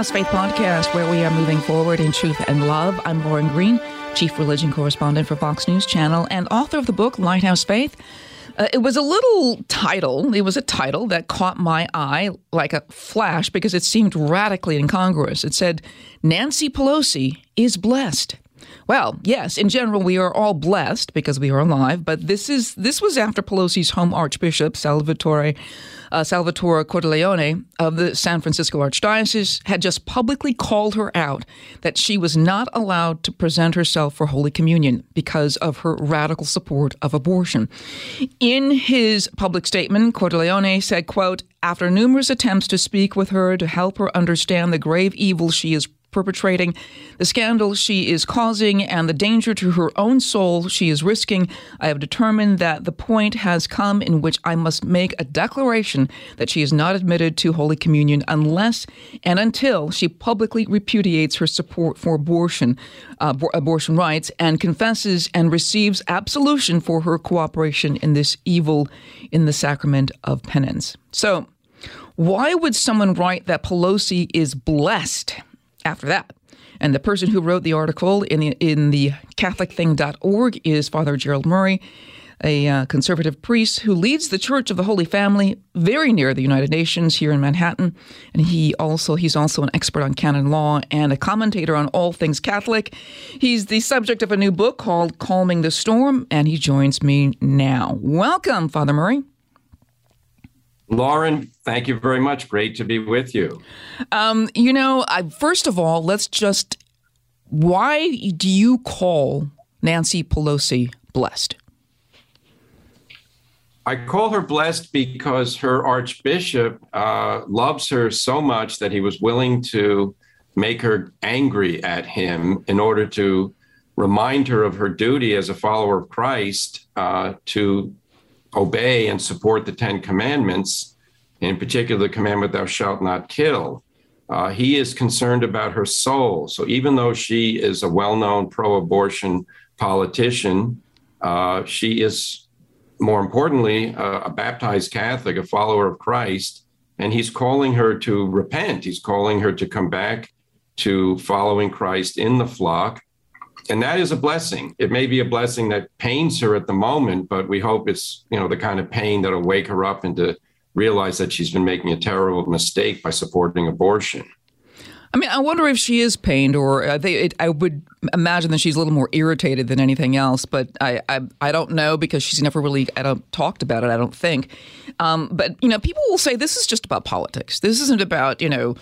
Lighthouse Faith Podcast, where we are moving forward in truth and love. I'm Lauren Green, Chief Religion Correspondent for Fox News Channel and author of the book Lighthouse Faith. Uh, it was a little title, it was a title that caught my eye like a flash because it seemed radically incongruous. It said, Nancy Pelosi is blessed. Well, yes, in general, we are all blessed because we are alive, but this is this was after Pelosi's home archbishop, Salvatore uh, Salvatore Cordileone of the San Francisco Archdiocese had just publicly called her out that she was not allowed to present herself for Holy Communion because of her radical support of abortion. In his public statement, Cordileone said, quote, after numerous attempts to speak with her to help her understand the grave evil she is perpetrating, the scandal she is causing, and the danger to her own soul she is risking, I have determined that the point has come in which I must make a declaration that she is not admitted to Holy Communion unless and until she publicly repudiates her support for abortion, uh, abortion rights, and confesses and receives absolution for her cooperation in this evil in the sacrament of penance. So, why would someone write that Pelosi is blessed? After that. And the person who wrote the article in the, in the CatholicThing.org is Father Gerald Murray, a uh, conservative priest who leads the Church of the Holy Family very near the United Nations here in Manhattan. And he also he's also an expert on canon law and a commentator on all things Catholic. He's the subject of a new book called Calming the Storm, and he joins me now. Welcome, Father Murray. Lauren, thank you very much. Great to be with you. Um, you know, I, first of all, let's just why do you call Nancy Pelosi blessed? I call her blessed because her archbishop uh, loves her so much that he was willing to make her angry at him in order to remind her of her duty as a follower of Christ uh, to obey and support the Ten Commandments, in particular, the commandment, Thou shalt not kill. Uh, he is concerned about her soul. So even though she is a well known pro abortion politician, uh, she is, more importantly, a baptized Catholic, a follower of Christ. And he's calling her to repent. He's calling her to come back to following Christ in the flock and that is a blessing. It may be a blessing that pains her at the moment, but we hope it's you know the kind of pain that'll wake her up and to realize that she's been making a terrible mistake by supporting abortion. I mean, I wonder if she is pained, or I, it, I would imagine that she's a little more irritated than anything else. But I, I, I don't know because she's never really I don't, talked about it. I don't think. Um, but you know, people will say this is just about politics. This isn't about you know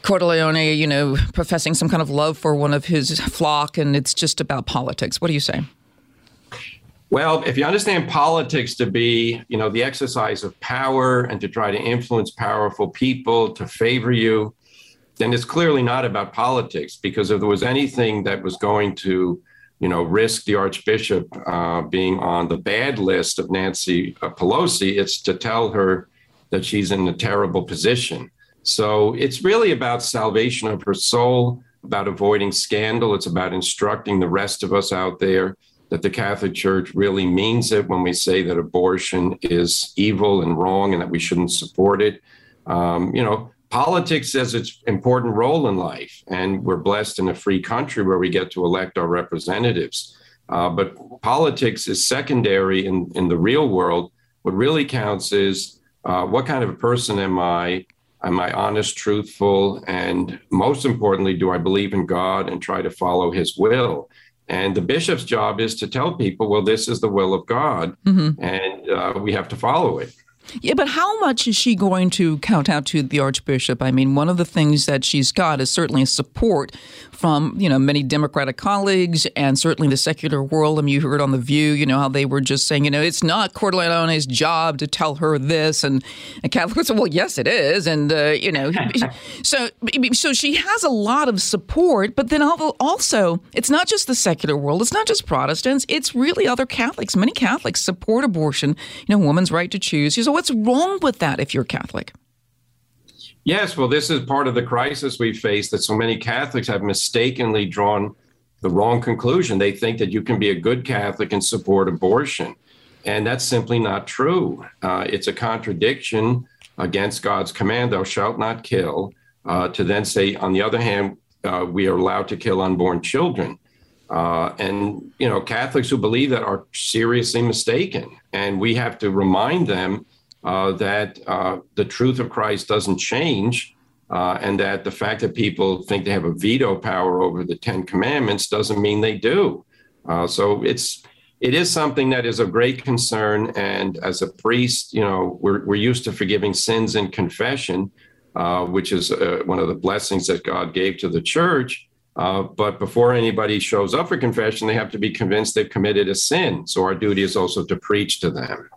Cordileone, you know, professing some kind of love for one of his flock, and it's just about politics. What do you say? Well, if you understand politics to be, you know, the exercise of power and to try to influence powerful people to favor you, then it's clearly not about politics. Because if there was anything that was going to, you know, risk the Archbishop uh, being on the bad list of Nancy uh, Pelosi, it's to tell her that she's in a terrible position. So it's really about salvation of her soul, about avoiding scandal. It's about instructing the rest of us out there that the Catholic Church really means it when we say that abortion is evil and wrong and that we shouldn't support it. Um, you know, politics has its important role in life, and we're blessed in a free country where we get to elect our representatives. Uh, but politics is secondary in, in the real world. What really counts is uh, what kind of a person am I? Am I honest, truthful? And most importantly, do I believe in God and try to follow his will? And the bishop's job is to tell people, well, this is the will of God, mm-hmm. and uh, we have to follow it. Yeah, but how much is she going to count out to the Archbishop? I mean, one of the things that she's got is certainly support from, you know, many Democratic colleagues and certainly the secular world. I mean, you heard on The View, you know, how they were just saying, you know, it's not Cordileone's job to tell her this. And, and Catholics said, well, yes, it is. And, uh, you know, so, so she has a lot of support, but then also, it's not just the secular world, it's not just Protestants, it's really other Catholics. Many Catholics support abortion, you know, woman's right to choose. So what's wrong with that if you're Catholic? Yes, well, this is part of the crisis we face that so many Catholics have mistakenly drawn the wrong conclusion. They think that you can be a good Catholic and support abortion. And that's simply not true. Uh, it's a contradiction against God's command, thou shalt not kill, uh, to then say, on the other hand, uh, we are allowed to kill unborn children. Uh, and, you know, Catholics who believe that are seriously mistaken. And we have to remind them uh, that uh, the truth of Christ doesn't change. Uh, and that the fact that people think they have a veto power over the Ten Commandments doesn't mean they do. Uh, so it's it is something that is of great concern. And as a priest, you know, we're we're used to forgiving sins in confession, uh, which is uh, one of the blessings that God gave to the church. Uh, but before anybody shows up for confession, they have to be convinced they've committed a sin. So our duty is also to preach to them.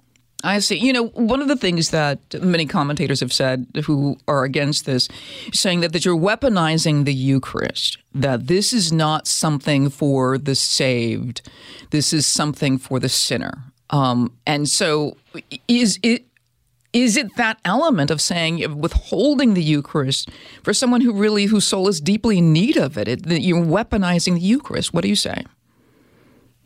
I see. You know, one of the things that many commentators have said who are against this, saying that, that you're weaponizing the Eucharist, that this is not something for the saved, this is something for the sinner. Um, and so, is it is it that element of saying withholding the Eucharist for someone who really whose soul is deeply in need of it, it that you're weaponizing the Eucharist? What do you say?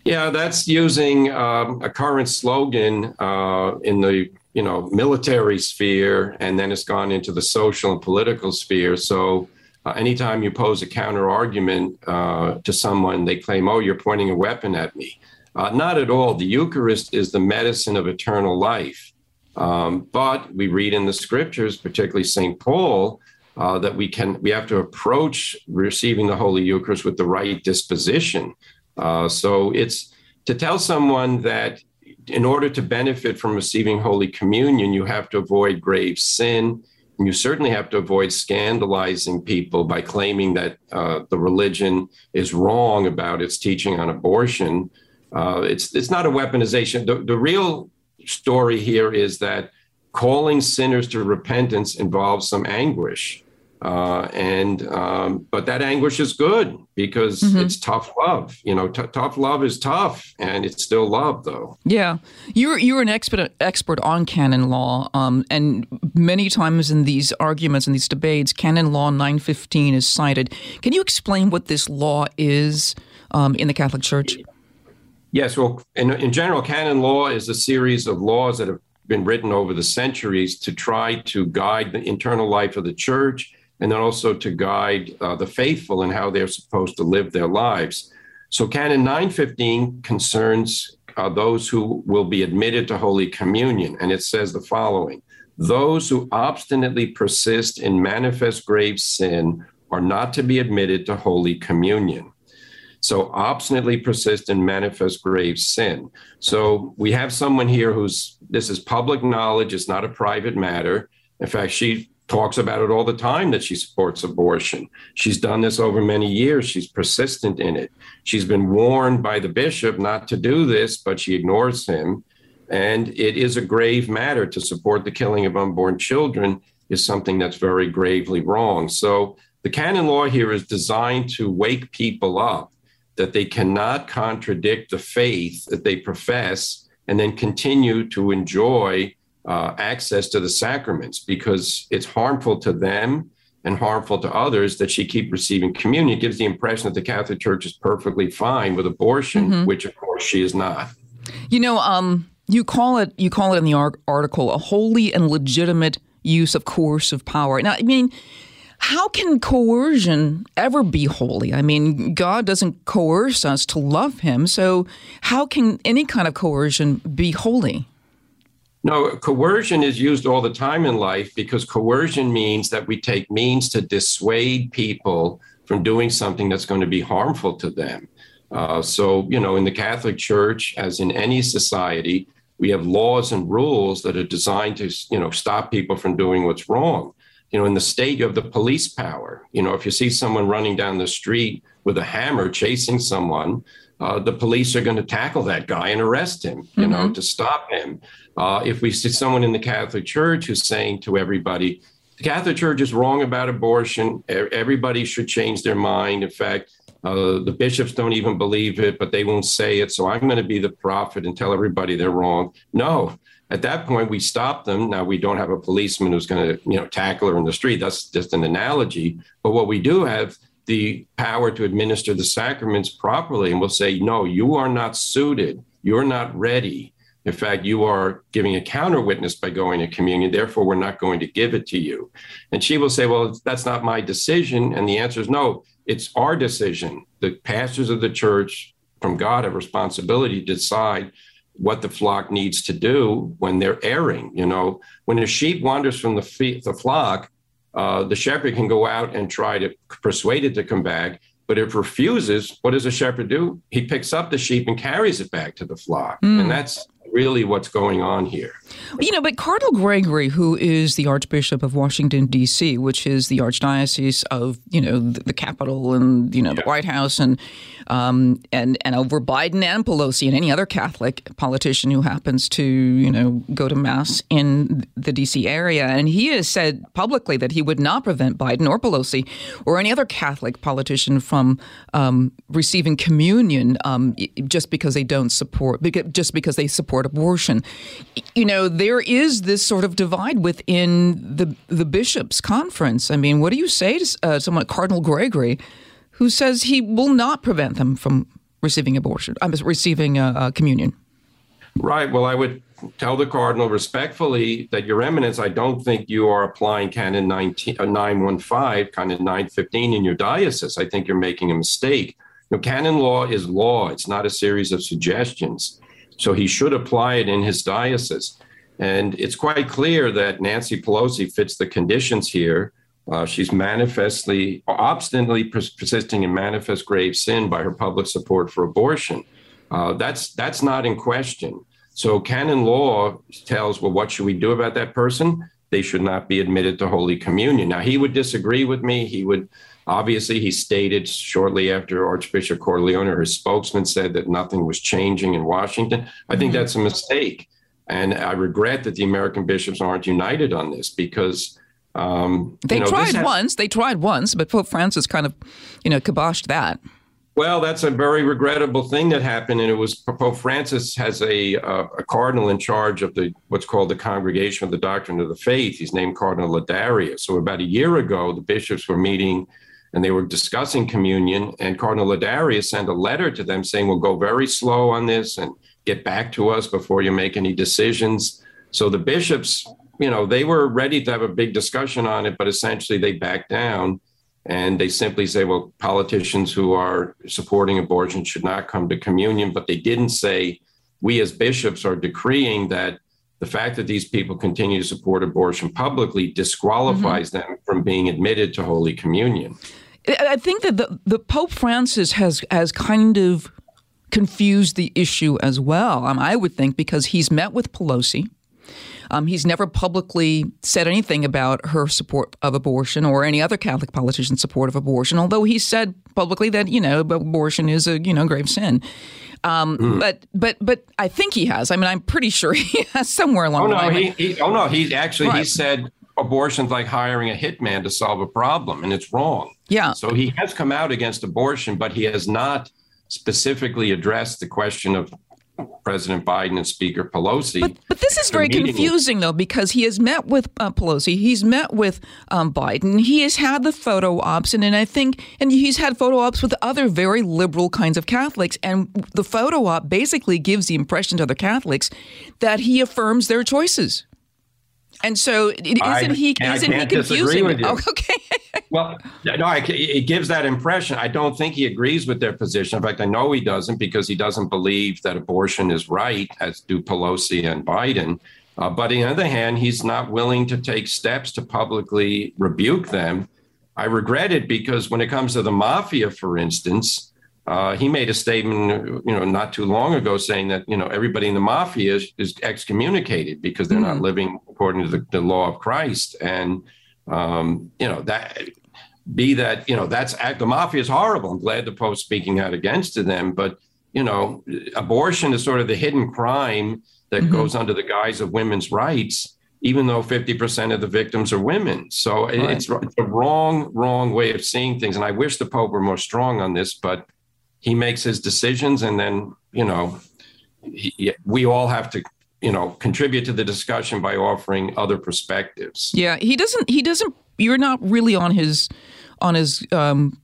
Yeah, that's using um, a current slogan uh, in the you know military sphere, and then it's gone into the social and political sphere. So uh, anytime you pose a counter argument uh, to someone, they claim, "Oh, you're pointing a weapon at me." Uh, not at all. The Eucharist is the medicine of eternal life. Um, but we read in the scriptures, particularly St. Paul, uh, that we can we have to approach receiving the Holy Eucharist with the right disposition. Uh, so it's to tell someone that in order to benefit from receiving Holy Communion, you have to avoid grave sin. And you certainly have to avoid scandalizing people by claiming that uh, the religion is wrong about its teaching on abortion. Uh, it's it's not a weaponization. The, the real story here is that calling sinners to repentance involves some anguish. Uh, and um, but that anguish is good because mm-hmm. it's tough love. You know, t- tough love is tough, and it's still love, though. Yeah, you're you're an expert expert on canon law, um, and many times in these arguments and these debates, canon law nine fifteen is cited. Can you explain what this law is um, in the Catholic Church? Yes, well, in, in general, canon law is a series of laws that have been written over the centuries to try to guide the internal life of the church and then also to guide uh, the faithful in how they're supposed to live their lives. So, Canon 915 concerns uh, those who will be admitted to Holy Communion, and it says the following Those who obstinately persist in manifest grave sin are not to be admitted to Holy Communion. So, obstinately persist in manifest grave sin. So, we have someone here who's this is public knowledge, it's not a private matter. In fact, she talks about it all the time that she supports abortion. She's done this over many years. She's persistent in it. She's been warned by the bishop not to do this, but she ignores him. And it is a grave matter to support the killing of unborn children is something that's very gravely wrong. So the canon law here is designed to wake people up that they cannot contradict the faith that they profess and then continue to enjoy uh, access to the sacraments because it's harmful to them and harmful to others that she keep receiving communion. It gives the impression that the Catholic Church is perfectly fine with abortion, mm-hmm. which of course she is not. You know, um, you call it you call it in the article a holy and legitimate use of coercive power. Now, I mean. How can coercion ever be holy? I mean, God doesn't coerce us to love Him, so how can any kind of coercion be holy? No, coercion is used all the time in life because coercion means that we take means to dissuade people from doing something that's going to be harmful to them. Uh, so, you know, in the Catholic Church, as in any society, we have laws and rules that are designed to, you know, stop people from doing what's wrong. You know, in the state, you have the police power. You know, if you see someone running down the street with a hammer chasing someone, uh, the police are going to tackle that guy and arrest him, you mm-hmm. know, to stop him. Uh, if we see someone in the Catholic Church who's saying to everybody, the Catholic Church is wrong about abortion, everybody should change their mind. In fact, uh, the bishops don't even believe it, but they won't say it. So I'm going to be the prophet and tell everybody they're wrong. No, at that point we stop them. Now we don't have a policeman who's going to you know tackle her in the street. That's just an analogy. But what we do have the power to administer the sacraments properly, and we'll say, no, you are not suited. You're not ready. In fact, you are giving a counter witness by going to communion. Therefore, we're not going to give it to you. And she will say, Well, that's not my decision. And the answer is no, it's our decision. The pastors of the church from God have responsibility to decide what the flock needs to do when they're erring. You know, when a sheep wanders from the, fe- the flock, uh, the shepherd can go out and try to persuade it to come back. But if it refuses, what does a shepherd do? He picks up the sheep and carries it back to the flock. Mm. And that's really what's going on here. You know, but Cardinal Gregory, who is the Archbishop of Washington D.C., which is the archdiocese of you know the, the capital and you know the White House and um, and and over Biden and Pelosi and any other Catholic politician who happens to you know go to mass in the D.C. area, and he has said publicly that he would not prevent Biden or Pelosi or any other Catholic politician from um, receiving communion um, just because they don't support just because they support abortion. You know, there is this sort of divide within the the bishops' conference. I mean, what do you say to uh, someone, Cardinal Gregory? Who says he will not prevent them from receiving abortion, I'm uh, receiving a, a communion. Right. Well, I would tell the cardinal respectfully that Your Eminence, I don't think you are applying Canon 19, uh, 915, Canon 915 in your diocese. I think you're making a mistake. Canon law is law. It's not a series of suggestions. So he should apply it in his diocese. And it's quite clear that Nancy Pelosi fits the conditions here. Uh, she's manifestly, obstinately persisting in manifest grave sin by her public support for abortion. Uh, that's that's not in question. So canon law tells, well, what should we do about that person? They should not be admitted to Holy Communion. Now he would disagree with me. He would obviously he stated shortly after Archbishop Cordileone, her spokesman, said that nothing was changing in Washington. I think mm-hmm. that's a mistake, and I regret that the American bishops aren't united on this because um, they you know, tried once. They tried once, but Pope Francis kind of, you know, kiboshed that. Well, that's a very regrettable thing that happened, and it was Pope Francis has a, uh, a cardinal in charge of the what's called the Congregation of the Doctrine of the Faith. He's named Cardinal Ladarius. So about a year ago, the bishops were meeting, and they were discussing communion, and Cardinal Ladarius sent a letter to them saying, "We'll go very slow on this and get back to us before you make any decisions." So the bishops you know, they were ready to have a big discussion on it, but essentially they backed down and they simply say, well, politicians who are supporting abortion should not come to communion. But they didn't say, we as bishops are decreeing that the fact that these people continue to support abortion publicly disqualifies mm-hmm. them from being admitted to Holy Communion. I think that the, the Pope Francis has has kind of confused the issue as well. Um, I would think because he's met with Pelosi um, he's never publicly said anything about her support of abortion or any other Catholic politician's support of abortion, although he said publicly that you know abortion is a you know grave sin. Um, mm. But but but I think he has. I mean, I'm pretty sure he has somewhere along oh, the no, line. He, he, oh no, he actually right. he said abortion's like hiring a hitman to solve a problem, and it's wrong. Yeah. So he has come out against abortion, but he has not specifically addressed the question of President Biden and Speaker Pelosi. But, but this is very confusing, though, because he has met with uh, Pelosi, he's met with um, Biden, he has had the photo ops, and, and I think, and he's had photo ops with other very liberal kinds of Catholics, and the photo op basically gives the impression to other Catholics that he affirms their choices. And so, isn't I, he? Isn't he confusing? Oh, okay. well, no, I, it gives that impression. I don't think he agrees with their position. In fact, I know he doesn't because he doesn't believe that abortion is right, as do Pelosi and Biden. Uh, but on the other hand, he's not willing to take steps to publicly rebuke them. I regret it because when it comes to the mafia, for instance, uh, he made a statement, you know, not too long ago, saying that you know everybody in the mafia is, is excommunicated because they're mm-hmm. not living according to the, the law of Christ, and um, you know that be that you know that's the mafia is horrible. I'm glad the Pope's speaking out against them, but you know, abortion is sort of the hidden crime that mm-hmm. goes under the guise of women's rights, even though 50% of the victims are women. So right. it's, it's a wrong, wrong way of seeing things. And I wish the Pope were more strong on this, but he makes his decisions and then, you know, he, we all have to you know contribute to the discussion by offering other perspectives yeah he doesn't he doesn't you're not really on his on his um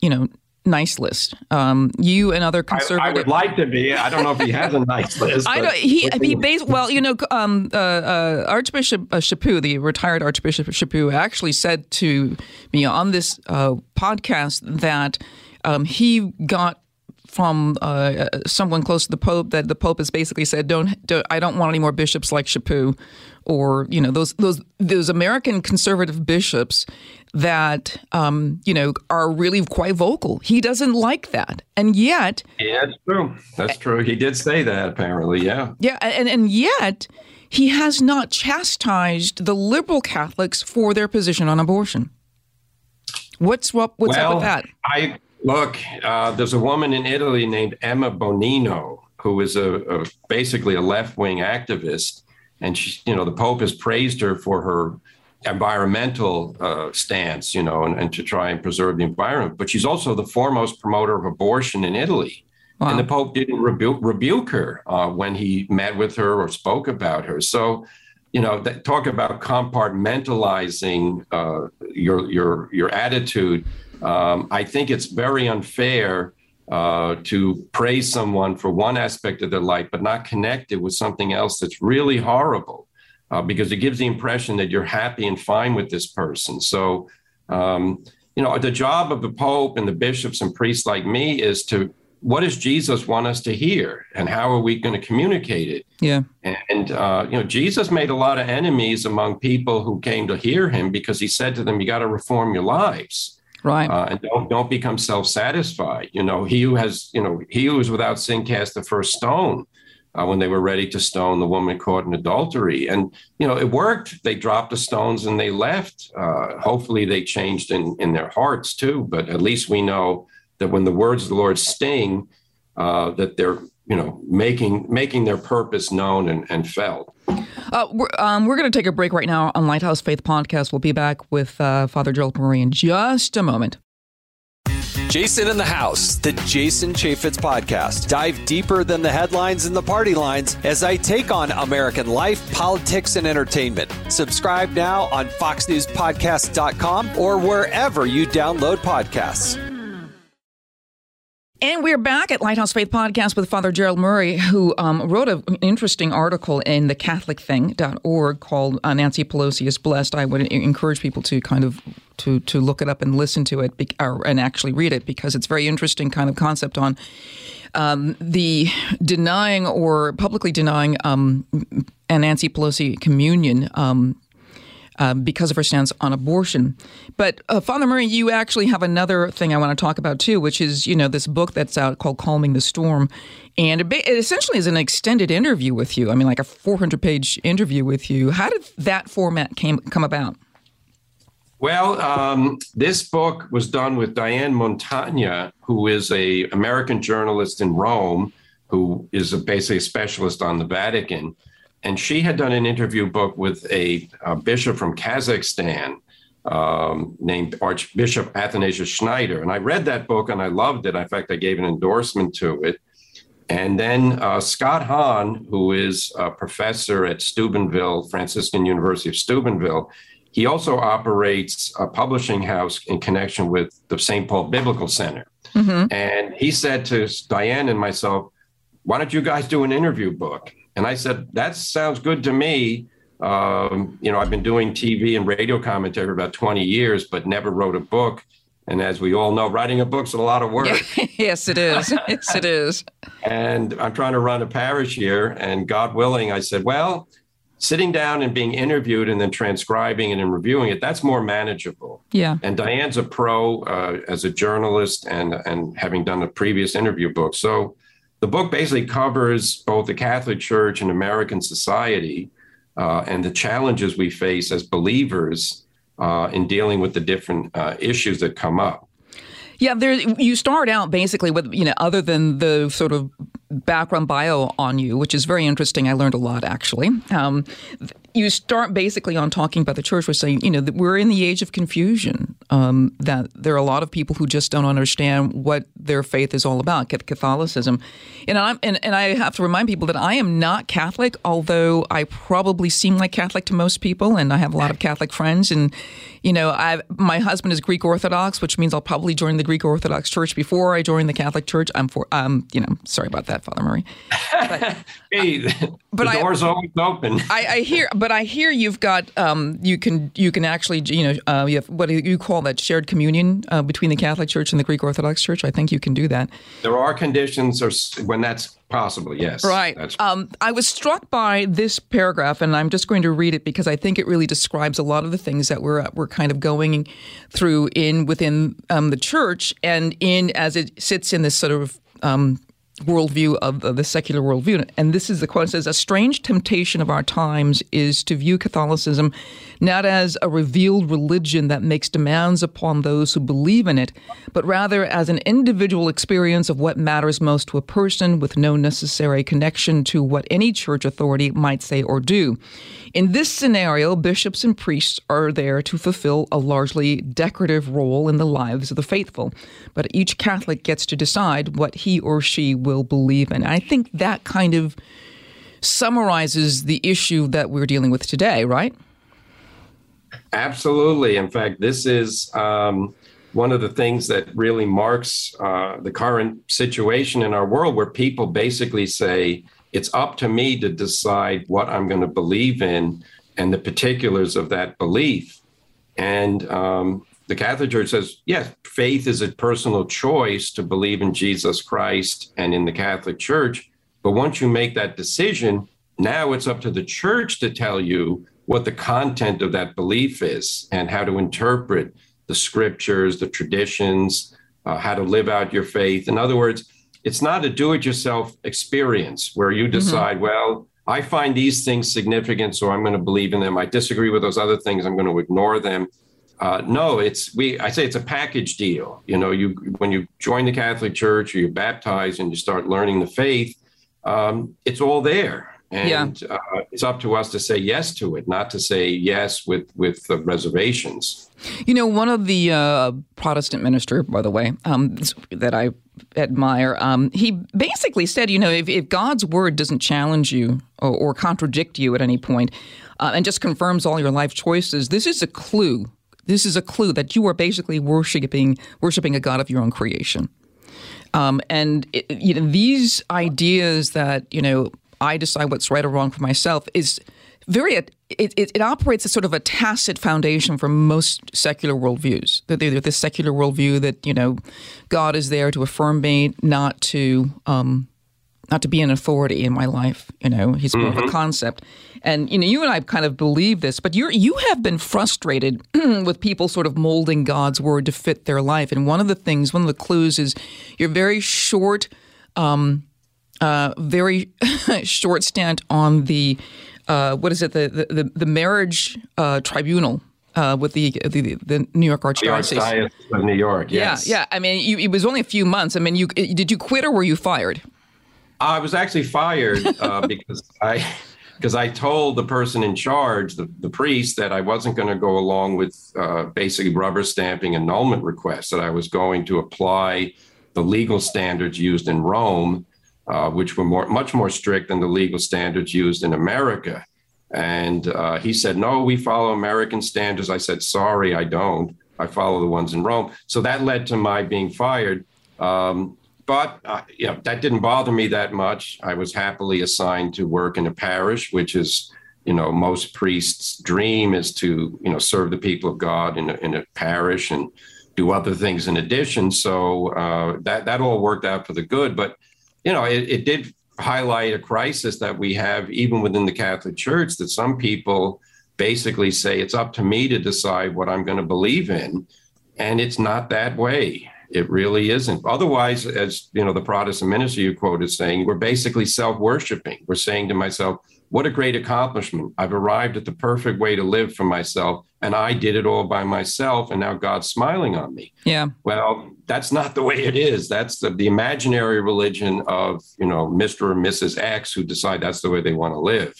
you know nice list. Um, you and other conservative. I, I, would like to be. I don't know if he has a nice list. I don't. he he bas- well, you know, um, uh, uh, Archbishop uh, Chaput, the retired Archbishop Chaput, actually said to me on this uh, podcast that um, he got from uh, someone close to the Pope that the Pope has basically said, "Don't, don't I don't want any more bishops like Chaput, or you know those those those American conservative bishops that um, you know are really quite vocal. He doesn't like that, and yet, yeah, that's true. That's true. He did say that apparently. Yeah, yeah, and and yet he has not chastised the liberal Catholics for their position on abortion. What's what? What's well, up with that? I look. Uh, there's a woman in Italy named Emma Bonino who is a, a basically a left wing activist, and she, you know, the Pope has praised her for her environmental uh, stance, you know, and, and, to try and preserve the environment. But she's also the foremost promoter of abortion in Italy. Wow. And the Pope didn't rebu- rebuke her uh, when he met with her or spoke about her. So, you know, that, talk about compartmentalizing uh, your your your attitude. Um, I think it's very unfair uh, to praise someone for one aspect of their life, but not connect it with something else that's really horrible uh, because it gives the impression that you're happy and fine with this person. So, um, you know, the job of the Pope and the bishops and priests like me is to what does Jesus want us to hear, and how are we going to communicate it? Yeah, and uh, you know, Jesus made a lot of enemies among people who came to hear him because he said to them, "You got to reform your lives." Right. Uh, and don't, don't become self-satisfied. You know, he who has, you know, he who is without sin cast the first stone uh, when they were ready to stone the woman caught in adultery. And, you know, it worked. They dropped the stones and they left. Uh, hopefully they changed in, in their hearts too. But at least we know that when the words of the Lord sting, uh, that they're, you know, making making their purpose known and, and felt. Uh, we're, um, we're going to take a break right now on Lighthouse Faith Podcast. We'll be back with uh, Father Gerald Murray in just a moment. Jason in the House, the Jason Chaffetz podcast. Dive deeper than the headlines and the party lines as I take on American life, politics, and entertainment. Subscribe now on FoxNewsPodcast.com or wherever you download podcasts. And we're back at Lighthouse Faith Podcast with Father Gerald Murray, who um, wrote an interesting article in the CatholicThing.org called uh, Nancy Pelosi is Blessed. I would encourage people to kind of to, to look it up and listen to it be, or, and actually read it because it's very interesting kind of concept on um, the denying or publicly denying um, Nancy Pelosi communion um, um, because of her stance on abortion. But uh, Father Murray, you actually have another thing I want to talk about too, which is you know this book that's out called "Calming the Storm," and it, it essentially is an extended interview with you. I mean, like a 400 page interview with you. How did that format came come about? Well, um, this book was done with Diane Montagna, who is a American journalist in Rome, who is a, basically a specialist on the Vatican and she had done an interview book with a, a bishop from Kazakhstan um, named Archbishop Athanasius Schneider. And I read that book and I loved it. In fact, I gave an endorsement to it. And then uh, Scott Hahn, who is a professor at Steubenville, Franciscan University of Steubenville, he also operates a publishing house in connection with the St. Paul Biblical Center. Mm-hmm. And he said to Diane and myself, why don't you guys do an interview book? And I said, that sounds good to me. Um, you know, I've been doing TV and radio commentary for about 20 years, but never wrote a book. And as we all know, writing a book's a lot of work. yes, it is. yes, it is. and I'm trying to run a parish here. And God willing, I said, well, sitting down and being interviewed and then transcribing it and reviewing it, that's more manageable. Yeah. And Diane's a pro uh, as a journalist and, and having done a previous interview book. So the book basically covers both the Catholic Church and American society uh, and the challenges we face as believers uh, in dealing with the different uh, issues that come up. Yeah, there you start out basically with you know other than the sort of background bio on you, which is very interesting. I learned a lot actually. Um, you start basically on talking about the church. We're saying, you know, that we're in the age of confusion. Um, that there are a lot of people who just don't understand what their faith is all about, Catholicism. And I'm and, and I have to remind people that I am not Catholic, although I probably seem like Catholic to most people, and I have a lot of Catholic friends. And you know, I my husband is Greek Orthodox, which means I'll probably join the Greek Orthodox Church before I join the Catholic Church. I'm for, um, you know, sorry about that, Father Murray. But, hey, but the door's I, always open. I, I, hear, but I hear you've got, um, you can, you can actually, you know, uh, you have what do you call that shared communion uh, between the Catholic Church and the Greek Orthodox Church. I think you can do that. There are conditions, or when that's possible. Yes, right. Um, I was struck by this paragraph, and I'm just going to read it because I think it really describes a lot of the things that we're we're kind of going through in within um, the church and in as it sits in this sort of um, worldview of, the secular worldview. And this is the quote it says, A strange temptation of our times is to view Catholicism not as a revealed religion that makes demands upon those who believe in it, but rather as an individual experience of what matters most to a person with no necessary connection to what any church authority might say or do. In this scenario, bishops and priests are there to fulfill a largely decorative role in the lives of the faithful, but each Catholic gets to decide what he or she will believe in. I think that kind of summarizes the issue that we're dealing with today, right? Absolutely. In fact, this is um, one of the things that really marks uh, the current situation in our world where people basically say, it's up to me to decide what I'm going to believe in and the particulars of that belief. And um, the Catholic Church says, yes, faith is a personal choice to believe in Jesus Christ and in the Catholic Church. But once you make that decision, now it's up to the church to tell you what the content of that belief is and how to interpret the scriptures, the traditions, uh, how to live out your faith. In other words, it's not a do it yourself experience where you mm-hmm. decide, mm-hmm. well, I find these things significant, so I'm going to believe in them. I disagree with those other things, I'm going to ignore them. Uh, no, it's we. I say it's a package deal. You know, you when you join the Catholic Church or you're baptized and you start learning the faith, um, it's all there and yeah. uh, it's up to us to say yes to it, not to say yes with with uh, reservations. You know, one of the uh, Protestant minister, by the way, um, that I admire, um, he basically said, you know, if, if, God's word doesn't challenge you or, or contradict you at any point, uh, and just confirms all your life choices, this is a clue. This is a clue that you are basically worshiping worshiping a God of your own creation. Um, and it, you know these ideas that you know I decide what's right or wrong for myself is very it, it, it, operates as sort of a tacit foundation for most secular worldviews. That they're this secular worldview that you know God is there to affirm me, not to um, not to be an authority in my life. You know, He's more mm-hmm. of a mm-hmm. concept. And you know, you and I kind of believe this, but you you have been frustrated with people sort of molding God's word to fit their life. And one of the things, one of the clues is you're very short. Um, uh, very short stint on the uh, what is it the the, the marriage uh, tribunal uh, with the, the, the New York Archdiocese. Archdiocese of New York. Yes. Yeah, yeah. I mean, you, it was only a few months. I mean, you did you quit or were you fired? I was actually fired uh, because I because I told the person in charge, the, the priest, that I wasn't going to go along with uh, basically rubber stamping annulment requests. That I was going to apply the legal standards used in Rome uh, which were more, much more strict than the legal standards used in America. And uh, he said, No, we follow American standards. I said, Sorry, I don't. I follow the ones in Rome. So that led to my being fired. Um, but uh, that didn't bother me that much. I was happily assigned to work in a parish, which is, you know, most priests' dream is to, you know, serve the people of God in a, in a parish and do other things in addition. So uh, that that all worked out for the good. But you know, it, it did highlight a crisis that we have even within the Catholic Church that some people basically say it's up to me to decide what I'm going to believe in. And it's not that way. It really isn't. Otherwise, as you know, the Protestant minister you quote is saying, we're basically self-worshiping. We're saying to myself, what a great accomplishment. I've arrived at the perfect way to live for myself, and I did it all by myself, and now God's smiling on me. Yeah. Well, that's not the way it is. That's the, the imaginary religion of, you know, Mr. or Mrs. X who decide that's the way they want to live.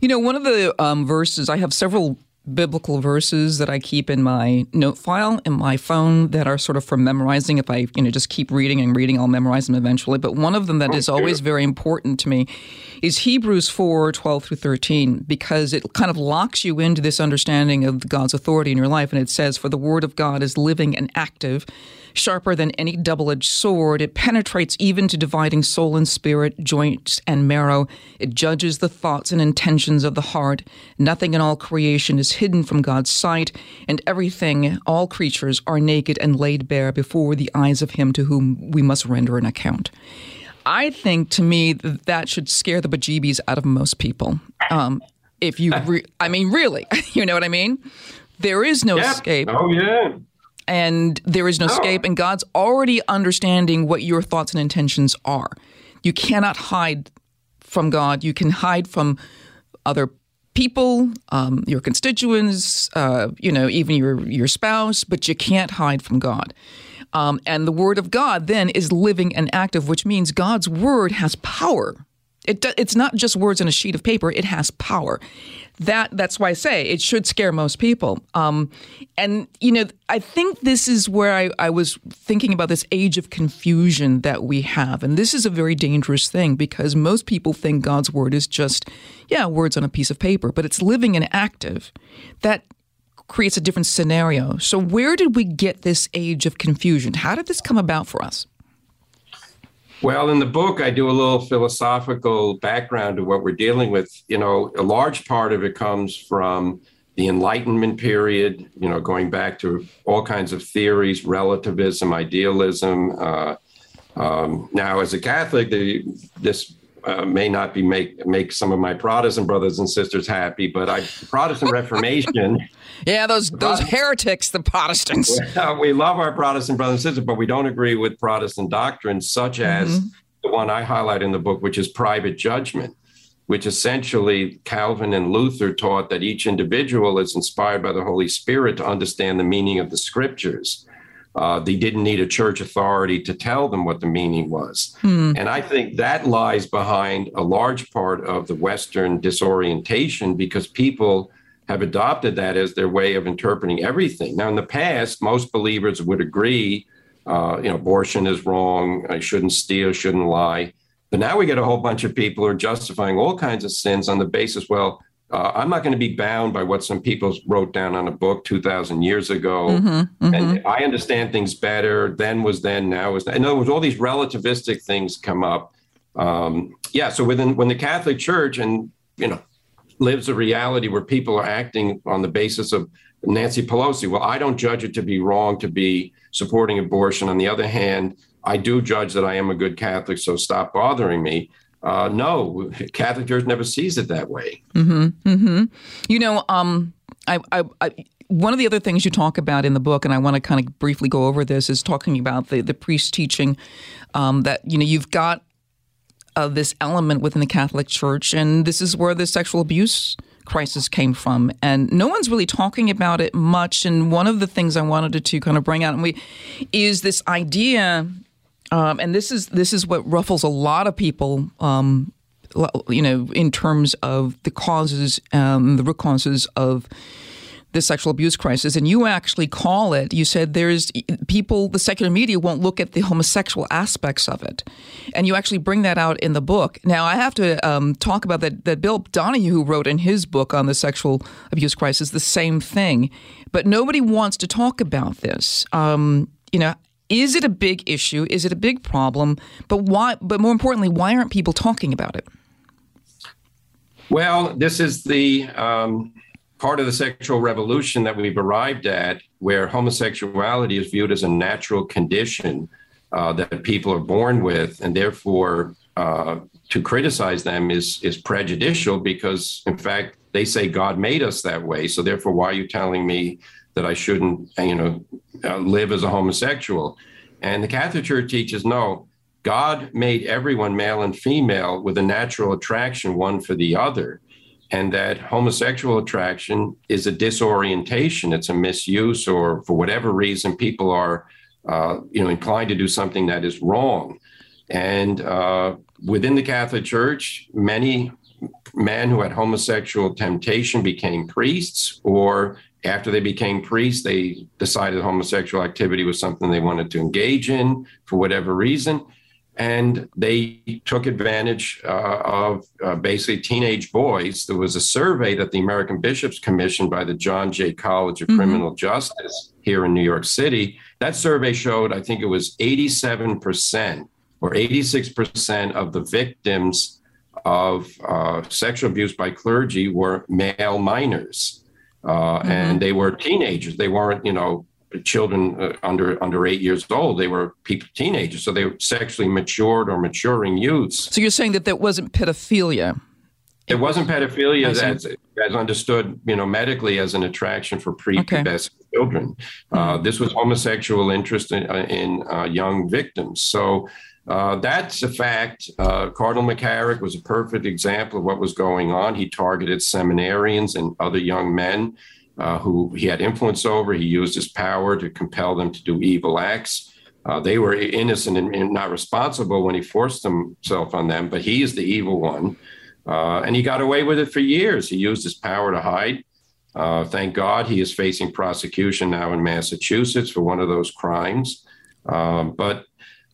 You know, one of the um, verses, I have several biblical verses that I keep in my note file in my phone that are sort of for memorizing. If I, you know, just keep reading and reading, I'll memorize them eventually. But one of them that oh, is always very important to me is Hebrews 4, 12 through 13, because it kind of locks you into this understanding of God's authority in your life. And it says, For the word of God is living and active Sharper than any double edged sword, it penetrates even to dividing soul and spirit, joints and marrow. It judges the thoughts and intentions of the heart. Nothing in all creation is hidden from God's sight, and everything, all creatures, are naked and laid bare before the eyes of Him to whom we must render an account. I think to me that, should scare the bejeebies out of most people. Um, if you, re- I mean, really, you know what I mean? There is no escape. Oh, yeah and there is no escape, and God's already understanding what your thoughts and intentions are. You cannot hide from God. You can hide from other people, um, your constituents, uh, you know, even your your spouse, but you can't hide from God. Um, and the Word of God then is living and active, which means God's Word has power. It, it's not just words on a sheet of paper; it has power that that's why I say it should scare most people. Um, and you know, I think this is where I, I was thinking about this age of confusion that we have, and this is a very dangerous thing because most people think God's word is just yeah words on a piece of paper, but it's living and active. That creates a different scenario. So where did we get this age of confusion? How did this come about for us? Well, in the book, I do a little philosophical background to what we're dealing with. You know, a large part of it comes from the Enlightenment period, you know, going back to all kinds of theories, relativism, idealism. Uh, um, now, as a Catholic, the, this uh, may not be make make some of my Protestant brothers and sisters happy, but I Protestant Reformation. yeah, those those heretics, the Protestants. we love our Protestant brothers and sisters, but we don't agree with Protestant doctrines such as mm-hmm. the one I highlight in the book, which is private judgment, which essentially Calvin and Luther taught that each individual is inspired by the Holy Spirit to understand the meaning of the Scriptures. Uh, they didn't need a church authority to tell them what the meaning was. Hmm. And I think that lies behind a large part of the Western disorientation because people have adopted that as their way of interpreting everything. Now, in the past, most believers would agree, uh, you know, abortion is wrong, I shouldn't steal, shouldn't lie. But now we get a whole bunch of people who are justifying all kinds of sins on the basis, well, uh, I'm not going to be bound by what some people wrote down on a book 2,000 years ago. Mm-hmm, mm-hmm. And I understand things better. Then was then, now is. In other words, all these relativistic things come up. Um, yeah. So within when the Catholic Church and you know lives a reality where people are acting on the basis of Nancy Pelosi. Well, I don't judge it to be wrong to be supporting abortion. On the other hand, I do judge that I am a good Catholic, so stop bothering me. Uh, no, Catholic Church never sees it that way. Mm-hmm, mm-hmm. You know, um, I, I, I, one of the other things you talk about in the book, and I want to kind of briefly go over this, is talking about the the priest teaching um, that you know you've got uh, this element within the Catholic Church, and this is where the sexual abuse crisis came from, and no one's really talking about it much. And one of the things I wanted to kind of bring out, and we, is this idea um, and this is this is what ruffles a lot of people. Um, you know, in terms of the causes, um, the root causes of the sexual abuse crisis, and you actually call it. You said there's people, the secular media won't look at the homosexual aspects of it, and you actually bring that out in the book. Now, I have to um, talk about that. That Bill Donohue wrote in his book on the sexual abuse crisis the same thing, but nobody wants to talk about this. Um, you know, is it a big issue? Is it a big problem? But why? But more importantly, why aren't people talking about it? Well, this is the um, part of the sexual revolution that we've arrived at, where homosexuality is viewed as a natural condition uh, that people are born with, and therefore uh, to criticize them is is prejudicial because, in fact, they say God made us that way. So therefore, why are you telling me that I shouldn't, you know, uh, live as a homosexual? And the Catholic Church teaches no. God made everyone male and female with a natural attraction one for the other, and that homosexual attraction is a disorientation. It's a misuse, or for whatever reason, people are, uh, you know, inclined to do something that is wrong. And uh, within the Catholic Church, many men who had homosexual temptation became priests, or after they became priests, they decided homosexual activity was something they wanted to engage in for whatever reason. And they took advantage uh, of uh, basically teenage boys. There was a survey that the American Bishops commissioned by the John Jay College of mm-hmm. Criminal Justice here in New York City. That survey showed, I think it was 87% or 86% of the victims of uh, sexual abuse by clergy were male minors. Uh, mm-hmm. And they were teenagers. They weren't, you know, children uh, under under eight years old. They were people, teenagers, so they were sexually matured or maturing youths. So you're saying that there wasn't pedophilia. It wasn't pedophilia as, as understood, you know, medically as an attraction for prepubescent okay. children. Uh, mm-hmm. this was homosexual interest in, uh, in uh, young victims. So uh, that's a fact. Uh, Cardinal McCarrick was a perfect example of what was going on. He targeted seminarians and other young men uh, who he had influence over. He used his power to compel them to do evil acts. Uh, they were innocent and, not responsible when he forced himself on them, but he is the evil one. Uh, and he got away with it for years. He used his power to hide. Uh, thank God he is facing prosecution now in Massachusetts for one of those crimes. Um, but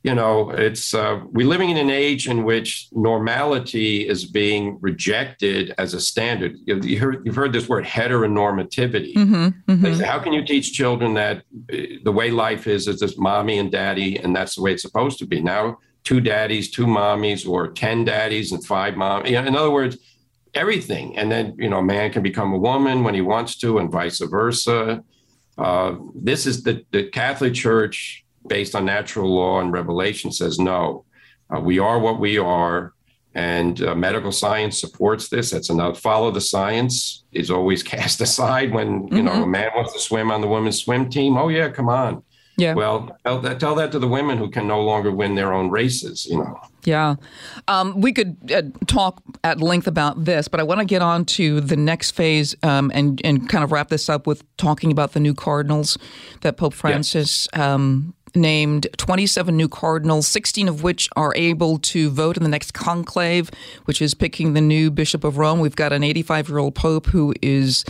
you know, it's uh, we're living in an age in which normality is being rejected as a standard. You heard, you've heard this word heteronormativity. Mm-hmm, mm-hmm. How can you teach children that uh, the way life is is this mommy and daddy, and that's the way it's supposed to be? Now, two daddies, two mommies, or ten daddies and five moms. In other words, everything. And then you know, a man can become a woman when he wants to, and vice versa. Uh, this is the the Catholic Church based on natural law and revelation says no. Uh, we are what we are, and uh, medical science supports this. That's enough. Follow the science is always cast aside when you mm-hmm. know a man wants to swim on the women's swim team. Oh yeah, come on. Yeah. Well, tell that, tell that to the women who can no longer win their own races. You know. Yeah. Um, we could uh, talk at length about this, but I want to get on to the next phase um, and, and kind of wrap this up with talking about the new cardinals that Pope Francis um, named 27 new cardinals, 16 of which are able to vote in the next conclave, which is picking the new Bishop of Rome. We've got an 85 year old Pope who is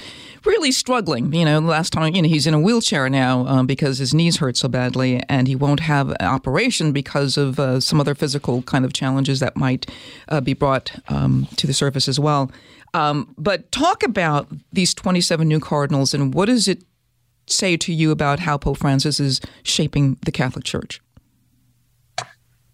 really struggling. You know, last time, you know, he's in a wheelchair now um, because his knees hurt so badly, and he won't have an operation because of uh, some other physical kind of challenges that might uh, be brought um, to the surface as well. Um, but talk about these 27 new cardinals and what is it say to you about how Pope Francis is shaping the Catholic Church?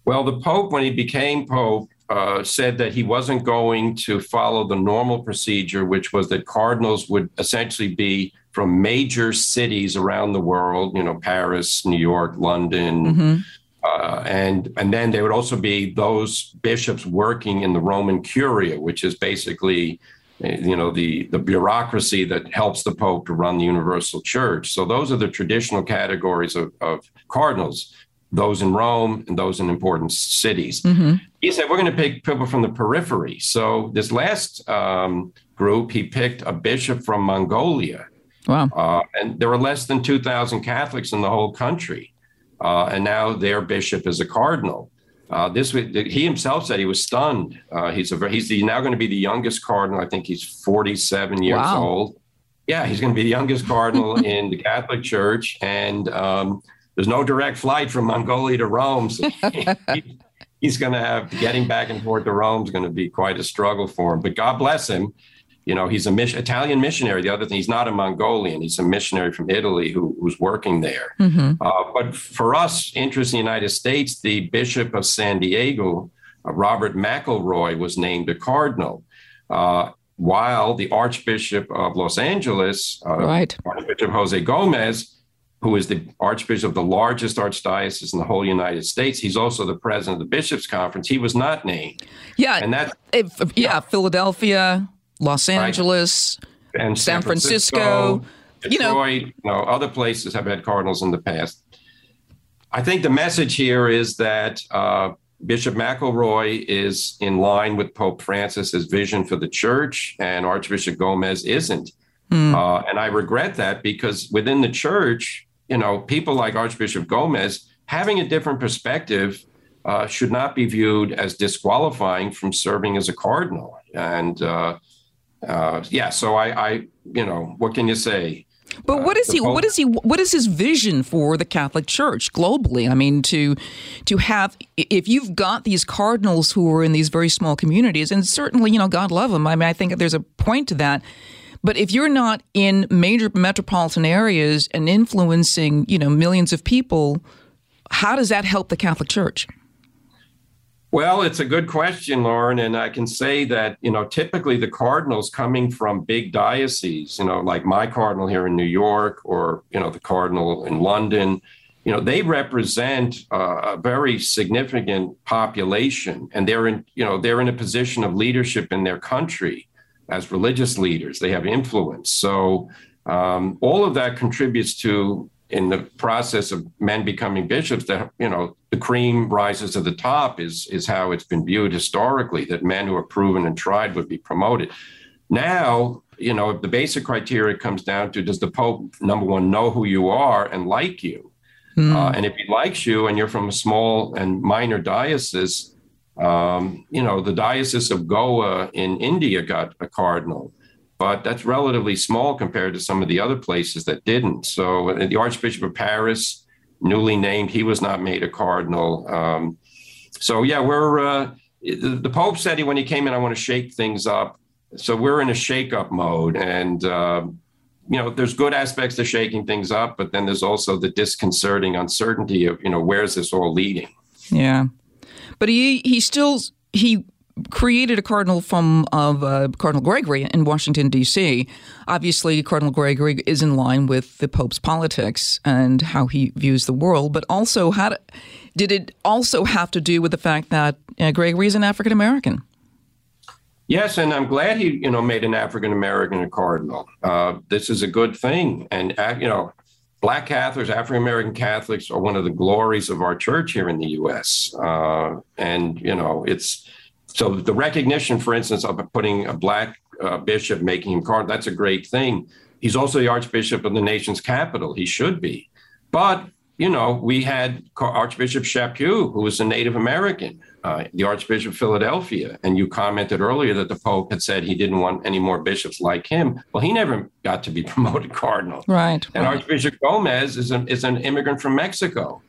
Well, the Pope, when he became Pope, uh, said that he wasn't going to follow the normal procedure, which was that cardinals would essentially be from major cities around the world, you know, Paris, New York, London. Mm-hmm. Uh, and and then there would also be those bishops working in the Roman Curia, which is basically you know the the bureaucracy that helps the pope to run the universal church. So those are the traditional categories of, of cardinals those in rome and those in important cities. Mm-hmm. he said we're going to pick people from the periphery. So this last um, group he picked a bishop from mongolia. Wow. Uh, and there were less than 2000 catholics in the whole country. Uh, and now their bishop is a cardinal uh, this he himself said he was stunned. Uh, he's a he's the, now going to be the youngest cardinal. I think he's 47 years wow. old. Yeah, he's going to be the youngest cardinal in the Catholic Church, and um, there's no direct flight from Mongolia to Rome. So he, he's going to have getting back and forth to Rome is going to be quite a struggle for him. But God bless him you know, he's a mission, Italian missionary. The other thing, he's not a Mongolian. He's a missionary from Italy who, who's working there. Mm-hmm. Uh, but for us, interest in the United States, the Bishop of San Diego, uh, Robert McElroy, was named a cardinal. Uh, while the Archbishop of Los Angeles, uh, right. Archbishop Jose Gomez, who is the Archbishop of the largest archdiocese in the whole United States. He's also the president of the Bishops' Conference. He was not named. Yeah. And that, if, yeah, Philadelphia, Los Angeles, right. and San, San Francisco, Francisco, Detroit, you know, you know, other places have had cardinals in the past. I think the message here is that uh, Bishop McElroy is in line with Pope Francis's vision for the church, and Archbishop Gomez isn't. Mm. Uh, and I regret that because within the church, you know, people like Archbishop Gomez having a different perspective uh, should not be viewed as disqualifying from serving as a cardinal. And uh, uh yeah, so I, I, you know, what can you say? But what is he? What is he? What is his vision for the Catholic Church globally? I mean, to to have if you've got these cardinals who are in these very small communities, and certainly, you know, God love them. I mean, I think there's a point to that. But if you're not in major metropolitan areas and influencing, you know, millions of people, how does that help the Catholic Church? Well, it's a good question, Lauren. And I can say that, you know, typically the cardinals coming from big dioceses, you know, like my cardinal here in New York or, you know, the cardinal in London, you know, they represent uh, a very significant population and they're in, you know, they're in a position of leadership in their country as religious leaders. They have influence. So um, all of that contributes to in the process of men becoming bishops that you know the cream rises to the top is is how it's been viewed historically that men who are proven and tried would be promoted now you know the basic criteria comes down to does the pope number one know who you are and like you mm. uh, and if he likes you and you're from a small and minor diocese um, you know the diocese of goa in india got a cardinal but that's relatively small compared to some of the other places that didn't. So uh, the Archbishop of Paris, newly named, he was not made a cardinal. Um, so yeah, we're uh, the, Pope said he when he came in, I want to shake things up. So we're in a shake-up mode, and uh, you know, there's good aspects to shaking things up, but then there's also the disconcerting uncertainty of you know where's this all leading. Yeah, but he he still he created a cardinal from of uh, Cardinal Gregory in Washington D.C. Obviously, Cardinal Gregory is in line with the Pope's politics and how he views the world, but also had did it also have to do with the fact that uh, Gregory is an African American? Yes, and I'm glad he you know made an African American a cardinal. Uh, this is a good thing, and uh, you know. Black Catholics, African American Catholics are one of the glories of our church here in the U.S. Uh, and you know, it's so the recognition, for instance, of putting a black uh, bishop, making him cardinal, that's a great thing. He's also the archbishop of the nation's capital. He should be. But, you know, we had Archbishop Chaput, who was a Native American, uh, the Archbishop of Philadelphia. And you commented earlier that the Pope had said he didn't want any more bishops like him. Well, he never got to be promoted cardinal. Right. And right. Archbishop Gomez is, a, is an immigrant from Mexico.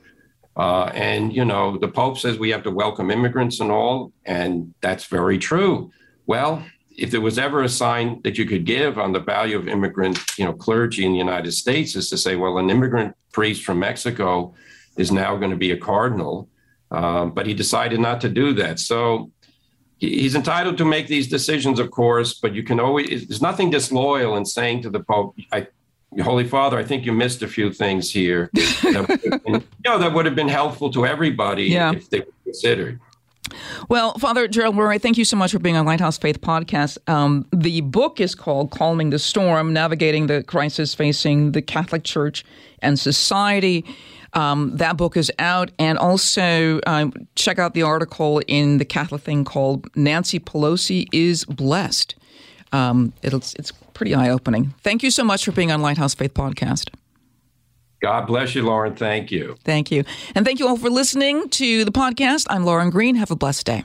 Uh, and, you know, the Pope says we have to welcome immigrants and all, and that's very true. Well, if there was ever a sign that you could give on the value of immigrant, you know, clergy in the United States is to say, well, an immigrant priest from Mexico is now going to be a cardinal, um, but he decided not to do that. So he's entitled to make these decisions, of course, but you can always, there's nothing disloyal in saying to the Pope, I, Holy Father, I think you missed a few things here. that been, you know, that would have been helpful to everybody yeah. if they were considered. Well, Father Gerald Murray, thank you so much for being on Lighthouse Faith Podcast. Um, the book is called Calming the Storm Navigating the Crisis Facing the Catholic Church and Society. Um, that book is out. And also um, check out the article in the Catholic thing called Nancy Pelosi is Blessed. Um, it's, it's pretty eye opening. Thank you so much for being on Lighthouse Faith Podcast. God bless you, Lauren. Thank you. Thank you. And thank you all for listening to the podcast. I'm Lauren Green. Have a blessed day.